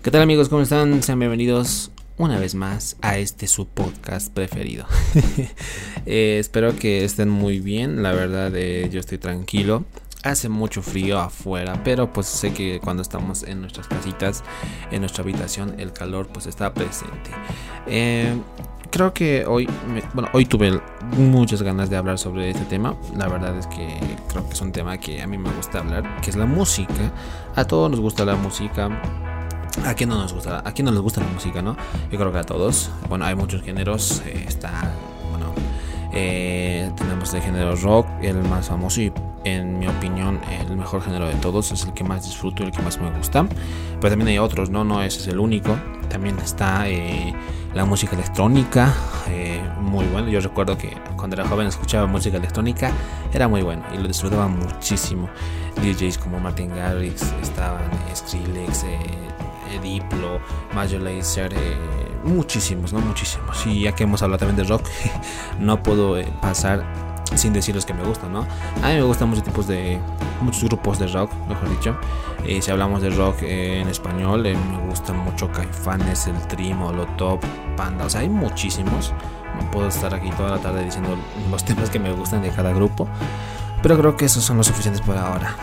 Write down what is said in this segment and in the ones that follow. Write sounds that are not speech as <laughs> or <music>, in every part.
¿Qué tal amigos? ¿Cómo están? Sean bienvenidos una vez más a este su podcast preferido. <laughs> Eh, espero que estén muy bien, la verdad eh, yo estoy tranquilo. Hace mucho frío afuera, pero pues sé que cuando estamos en nuestras casitas, en nuestra habitación, el calor pues está presente. Eh, creo que hoy, bueno, hoy tuve muchas ganas de hablar sobre este tema. La verdad es que creo que es un tema que a mí me gusta hablar, que es la música. A todos nos gusta la música ¿A quién no nos gusta? ¿A quién no les gusta la música, no? Yo creo que a todos. Bueno, hay muchos géneros. Eh, está, bueno, eh, tenemos el género rock, el más famoso y en mi opinión el mejor género de todos. Es el que más disfruto y el que más me gusta. Pero también hay otros, ¿no? No es el único. También está eh, la música electrónica, muy bueno. Yo recuerdo que cuando era joven escuchaba música electrónica, era muy bueno y lo disfrutaba muchísimo. DJs como Martin Garrix, estaban Skrillex, Diplo, Major Lazer, eh, muchísimos, ¿no? Muchísimos. Y ya que hemos hablado también de rock, <laughs> no puedo eh, pasar sin decirles que me gustan, ¿no? A mí me gustan muchos tipos de, muchos grupos de rock, mejor dicho. Eh, si hablamos de rock en español, me gustan mucho Caifanes, El Trimo, Top, Panda, o sea, hay muchísimos. No puedo estar aquí toda la tarde diciendo los temas que me gustan de cada grupo. Pero creo que esos son los suficientes por ahora.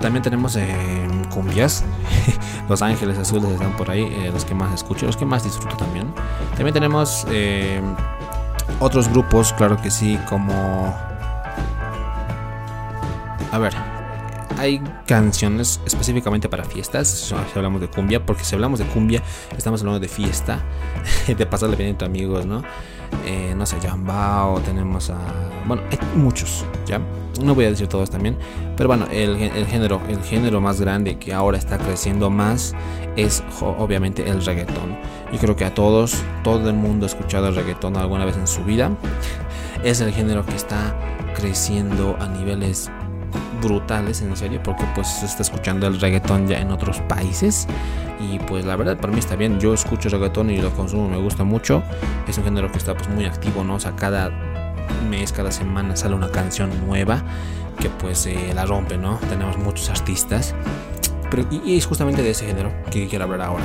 También tenemos eh, cumbias. <laughs> los Ángeles Azules están por ahí, eh, los que más escucho, los que más disfruto también. También tenemos eh, otros grupos, claro que sí, como... A ver, hay canciones específicamente para fiestas, si hablamos de cumbia, porque si hablamos de cumbia, estamos hablando de fiesta, <laughs> de pasarle bien a tus amigos, ¿no? Eh, no sé, Jambao, tenemos a... Bueno, hay muchos, ¿ya? No voy a decir todos también, pero bueno, el, género, el género más grande que ahora está creciendo más es obviamente el reggaetón. Yo creo que a todos, todo el mundo ha escuchado el reggaetón alguna vez en su vida. Es el género que está creciendo a niveles brutales en serio porque pues se está escuchando el reggaetón ya en otros países. Y pues la verdad para mí está bien. Yo escucho reggaetón y lo consumo me gusta mucho. Es un género que está pues muy activo no o sea cada mes cada semana sale una canción nueva que pues eh, la rompe no tenemos muchos artistas. Pero y, es justamente de ese género que quiero hablar ahora.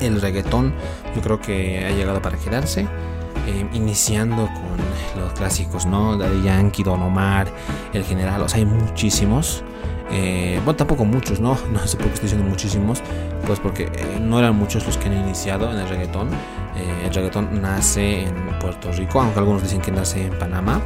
El reggaetón yo creo que ha llegado para quedarse eh, iniciando con los clásicos, ¿no? Daddy Yankee, Don Omar, El General, o sea, hay muchísimos. Eh, bueno, tampoco muchos, ¿no? <laughs> No sé por qué estoy diciendo muchísimos, pues porque eh, no eran muchos los que han iniciado en el reggaetón. el reggaetón nace en Puerto Rico, aunque algunos dicen que nace en Panamá.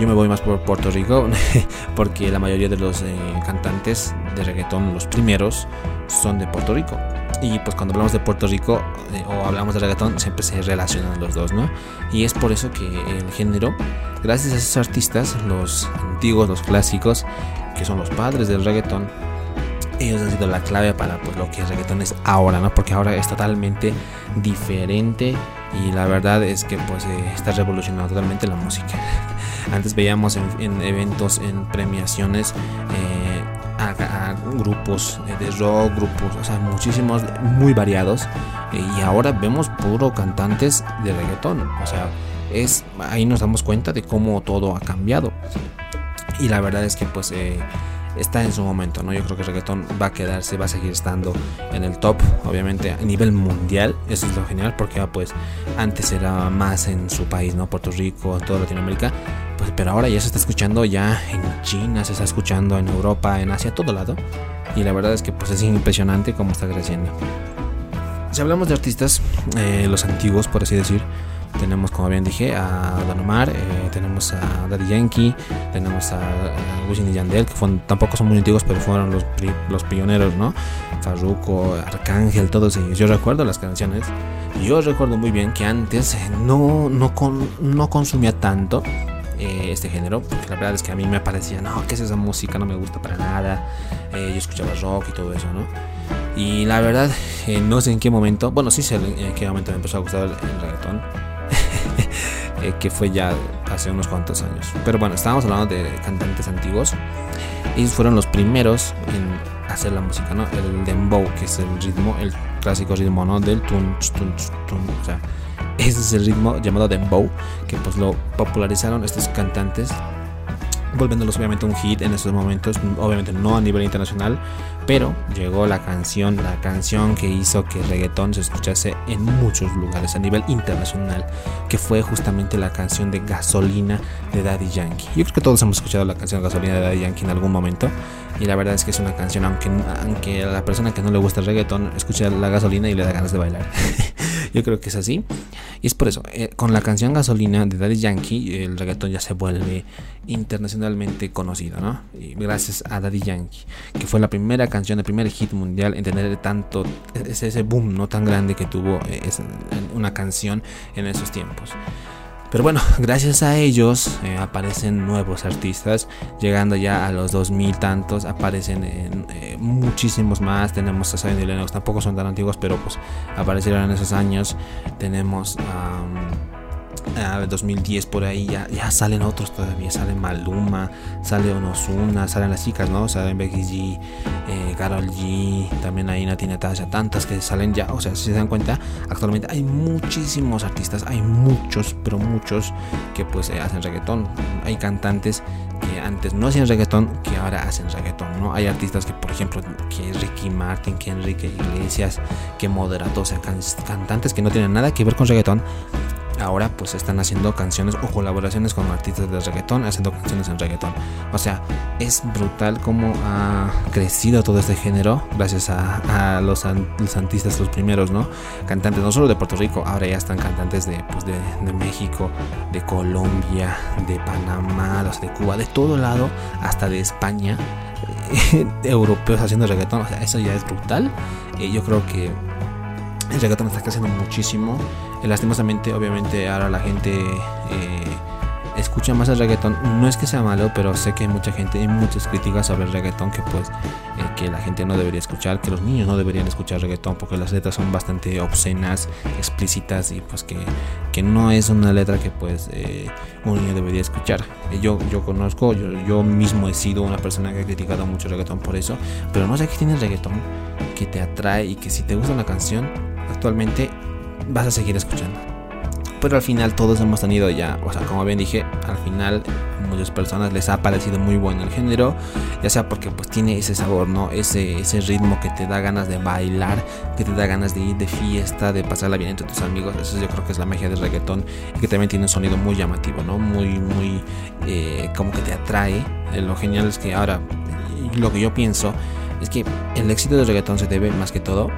Yo me voy más por Puerto Rico <laughs> porque la mayoría de los cantantes de reggaetón, los primeros, son de Puerto Rico. Y pues cuando hablamos de Puerto Rico eh, o hablamos de reggaetón, siempre se relacionan los dos, ¿no? Y es por eso que el género, gracias a esos artistas, los antiguos, los clásicos, que son los padres del reggaetón, ellos han sido la clave para pues lo que el reggaetón es ahora, ¿no? Porque ahora es totalmente diferente y la verdad es que pues eh, está revolucionando totalmente la música. <laughs> Antes veíamos en, eventos, en premiaciones, eh, a, grupos de rock, grupos, o sea, muchísimos, muy variados. Y ahora vemos puro cantantes de reggaetón. O sea, es ahí nos damos cuenta de cómo todo ha cambiado. Y la verdad es que pues eh, está en su momento, ¿no? Yo creo que el va a quedarse, va a seguir estando en el top, obviamente a nivel mundial, eso es lo genial, porque pues antes era más en su país, ¿no? Puerto Rico, toda Latinoamérica, pues, pero ahora ya se está escuchando ya en China, se está escuchando en Europa, en Asia, todo lado. Y la verdad es que pues es impresionante cómo está creciendo. Si hablamos de artistas, eh, los antiguos, por así decir, tenemos, como bien dije, a Don Omar, eh, tenemos a Daddy Yankee, tenemos a, Wisin y Yandel, que tampoco son muy antiguos, pero fueron los, los pioneros, ¿no? Farruko, Arcángel, todos ellos. Yo recuerdo las canciones. Yo recuerdo muy bien que antes no, no, no consumía tanto eh, este género, porque la verdad es que a mí me parecía, no, ¿qué es esa música? No me gusta para nada. Eh, yo escuchaba rock y todo eso, ¿no? Y la verdad, eh, no sé en qué momento, bueno, sí sé en qué momento me empezó a gustar el, reggaetón, <laughs> que fue ya hace unos cuantos años. Pero bueno, estábamos hablando de cantantes antiguos. Ellos fueron los primeros en hacer la música, ¿no? El dembow, que es el ritmo, el clásico ritmo, ¿no? Del tun, tun, tun, o sea, <laughs> ese es el ritmo llamado dembow, que pues lo popularizaron estos cantantes volviéndolos obviamente un hit en esos momentos, obviamente no a nivel internacional, pero llegó la canción, la canción que hizo que el reggaetón se escuchase en muchos lugares a nivel internacional, que fue justamente la canción de Gasolina de Daddy Yankee. Yo creo que todos hemos escuchado la canción Gasolina de Daddy Yankee en algún momento, y la verdad es que es una canción, aunque, aunque a la persona que no le gusta el reggaetón escucha la gasolina y le da ganas de bailar. <laughs> Yo creo que es así. Y es por eso, eh, con la canción Gasolina de Daddy Yankee, el reggaetón ya se vuelve internacionalmente conocido, ¿no? Gracias a Daddy Yankee, que fue la primera canción, el primer hit mundial en tener tanto, ese, ese boom no tan grande que tuvo eh, una canción en esos tiempos. Pero bueno, <laughs> gracias a ellos eh, aparecen nuevos artistas, llegando ya a los 2000 tantos, aparecen eh, muchísimos más. Tenemos a Zion y Lennox, tampoco son tan antiguos, pero pues aparecieron en esos años. Tenemos a. 2010 por ahí ya, ya salen otros todavía, sale Maluma, sale Onosuna, salen las chicas, ¿no? Salen Becky G, eh, Carol G, también hay Nati Natasha, tantas que salen ya, o sea, si se dan cuenta, actualmente hay muchísimos artistas, hay muchos, pero muchos que pues eh, hacen reggaetón, hay cantantes que antes no hacían reggaetón, que ahora hacen reggaetón, ¿no? Hay artistas que, por ejemplo, que Ricky Martin, que Enrique Iglesias, que Moderato, o sea, cantantes que no tienen nada que ver con reggaetón, ahora pues están haciendo canciones o colaboraciones con artistas de reggaetón, haciendo canciones en reggaetón. O sea, es brutal cómo ha crecido todo este género gracias a, los, los, artistas, los primeros, ¿no? Cantantes, no solo de Puerto Rico, ahora ya están cantantes de, pues, de, México, de Colombia, de Panamá, de Cuba, de todo lado, hasta de España, <laughs> europeos haciendo reggaetón. O sea, eso ya es brutal. y yo creo que el reggaetón está creciendo muchísimo. Eh, lastimosamente, obviamente, ahora la gente eh, escucha más el reggaetón. No es que sea malo, pero sé que hay mucha gente, hay muchas críticas sobre el reggaetón que pues eh, que la gente no debería escuchar, que los niños no deberían escuchar reggaetón porque las letras son bastante obscenas, explícitas y pues que, que no es una letra que pues un niño debería escuchar. Yo, yo conozco, yo, yo mismo he sido una persona que ha criticado mucho el por eso, pero no sé qué tiene el reggaetón que te atrae y que si te gusta una canción actualmente vas a seguir escuchando. Pero al final todos hemos tenido ya, o sea, como bien dije, al final muchas personas les ha parecido muy bueno el género, ya sea porque pues tiene ese sabor, ¿no? Ese, ese ritmo que te da ganas de bailar, que te da ganas de ir de fiesta, de pasarla bien entre tus amigos. Eso yo creo que es la magia del reggaetón y que también tiene un sonido muy llamativo, ¿no? Muy, muy, eh, como que te atrae. Eh, lo genial es que ahora, lo que yo pienso es que el éxito del reggaetón se debe más que todo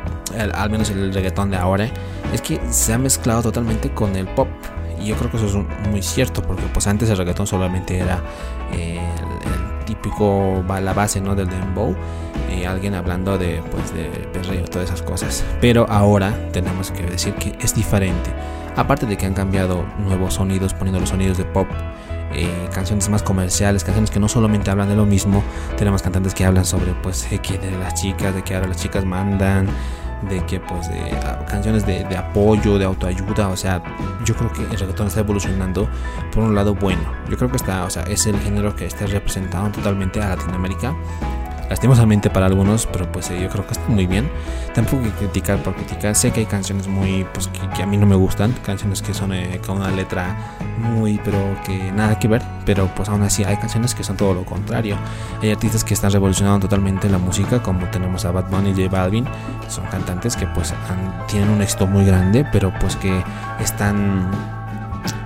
al menos el reggaetón de ahora, es que se ha mezclado totalmente con el pop. Y yo creo que eso es muy cierto, porque pues antes el reggaetón solamente era el, típico, la base ¿no? del dembow, y alguien hablando de, pues, de perreo, todas esas cosas. Pero ahora tenemos que decir que es diferente. Aparte de que han cambiado nuevos sonidos, poniendo los sonidos de pop, eh, canciones más comerciales, canciones que no solamente hablan de lo mismo, tenemos cantantes que hablan sobre pues que de las chicas, de que ahora las chicas mandan, de que pues de, canciones de, de, apoyo, de autoayuda, o sea, yo creo que el reggaetón está evolucionando por un lado bueno. Yo creo que está, o sea, es el género que está representado totalmente a Latinoamérica lastimosamente para algunos, pero pues eh, yo creo que está muy bien. Tampoco hay que criticar por criticar. Sé que hay canciones muy, pues que, a mí no me gustan, canciones que son eh, con una letra muy, pero que nada que ver. Pero pues aún así hay canciones que son todo lo contrario. Hay artistas que están revolucionando totalmente la música, como tenemos a Bad Bunny y J Balvin. Son cantantes que pues tienen un éxito muy grande, pero pues que están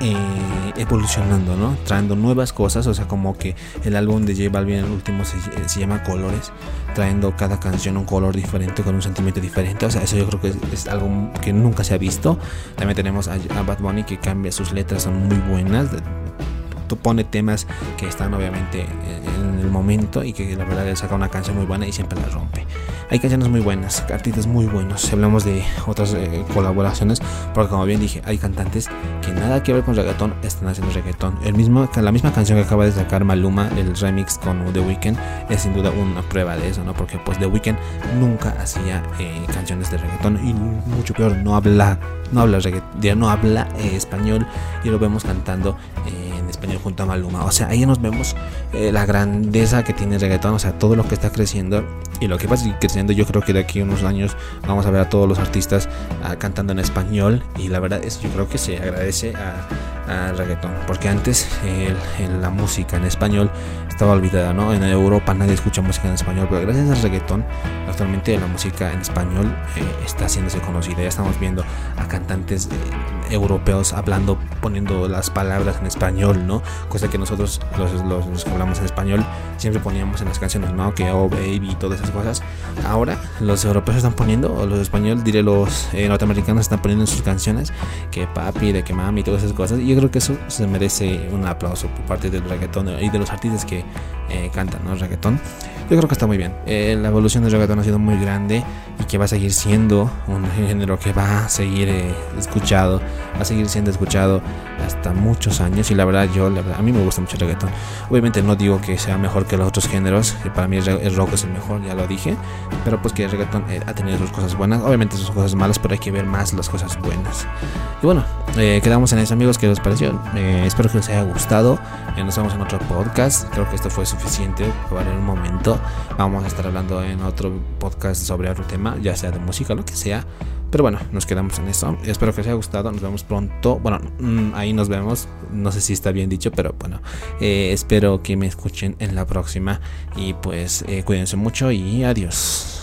eh, evolucionando, ¿no? Trayendo nuevas cosas, o sea, como que el álbum de J Balvin, el último, se, llama Colores, trayendo cada canción un color diferente, con un sentimiento diferente, o sea, eso yo creo que es, algo que nunca se ha visto. También tenemos a, a, Bad Bunny que cambia sus letras, son muy buenas, pone temas que están obviamente en el momento y que la verdad le saca una canción muy buena y siempre la rompe. Hay canciones muy buenas, artistas muy buenos. Si hablamos de otras eh, colaboraciones, porque como bien dije, hay cantantes que nada que ver con reggaetón están haciendo reggaetón. El mismo, la misma canción que acaba de sacar Maluma, el remix con The Weeknd, es sin duda una prueba de eso, ¿no? Porque pues The Weeknd nunca hacía eh, canciones de reggaetón y mucho peor, no habla, no habla reggaetón, no habla eh, español y lo vemos cantando en español junto a Maluma. O sea, ahí nos vemos la grandeza que tiene el reggaetón, o sea, todo lo que está creciendo y lo que va a seguir creciendo. Yo creo que de aquí a unos años vamos a ver a todos los artistas ah, cantando en español y la verdad es yo creo que se agradece al reggaetón. Porque antes la música en español estaba olvidada, ¿no? En Europa nadie escucha música en español, pero gracias al reggaetón, actualmente la música en español eh, está haciéndose conocida. Ya estamos viendo a cantantes eh, europeos hablando, poniendo las palabras en español, ¿no? Cosa que nosotros, los, los, que hablamos en español, siempre poníamos en las canciones, ¿no? Que oh baby y todas esas cosas. Ahora los europeos están poniendo, o los españoles, diré los eh, norteamericanos están poniendo en sus canciones que papi, de que mami, y todas esas cosas. Y yo creo que eso se merece un aplauso por parte del reggaetón y de los artistas que eh, cantan, ¿no? Reggaetón. Yo creo que está muy bien. Eh, la evolución del reggaetón ha sido muy grande y que va a seguir siendo un <laughs> género que va a seguir eh, escuchado, va a seguir siendo escuchado hasta muchos años. Y la verdad, yo, a mí me gusta mucho el reggaetón. Obviamente no digo que sea mejor que los otros géneros, para mí el, rock es el mejor, ya lo dije. Pero pues que el reggaetón ha tenido sus cosas buenas, obviamente sus cosas malas, pero hay que ver más las cosas buenas. Y bueno, quedamos en eso, amigos. ¿Qué les pareció? espero que les haya gustado. nos vemos en otro podcast. Creo que esto fue suficiente para un momento. Vamos a estar hablando en otro podcast sobre otro tema, ya sea de música, lo que sea. Pero bueno, nos quedamos en eso. Espero que os haya gustado. Nos vemos pronto. Bueno, mm, ahí nos vemos. No sé si está bien dicho, pero bueno. Eh, espero que me escuchen en la próxima. Y pues eh, cuídense mucho y adiós.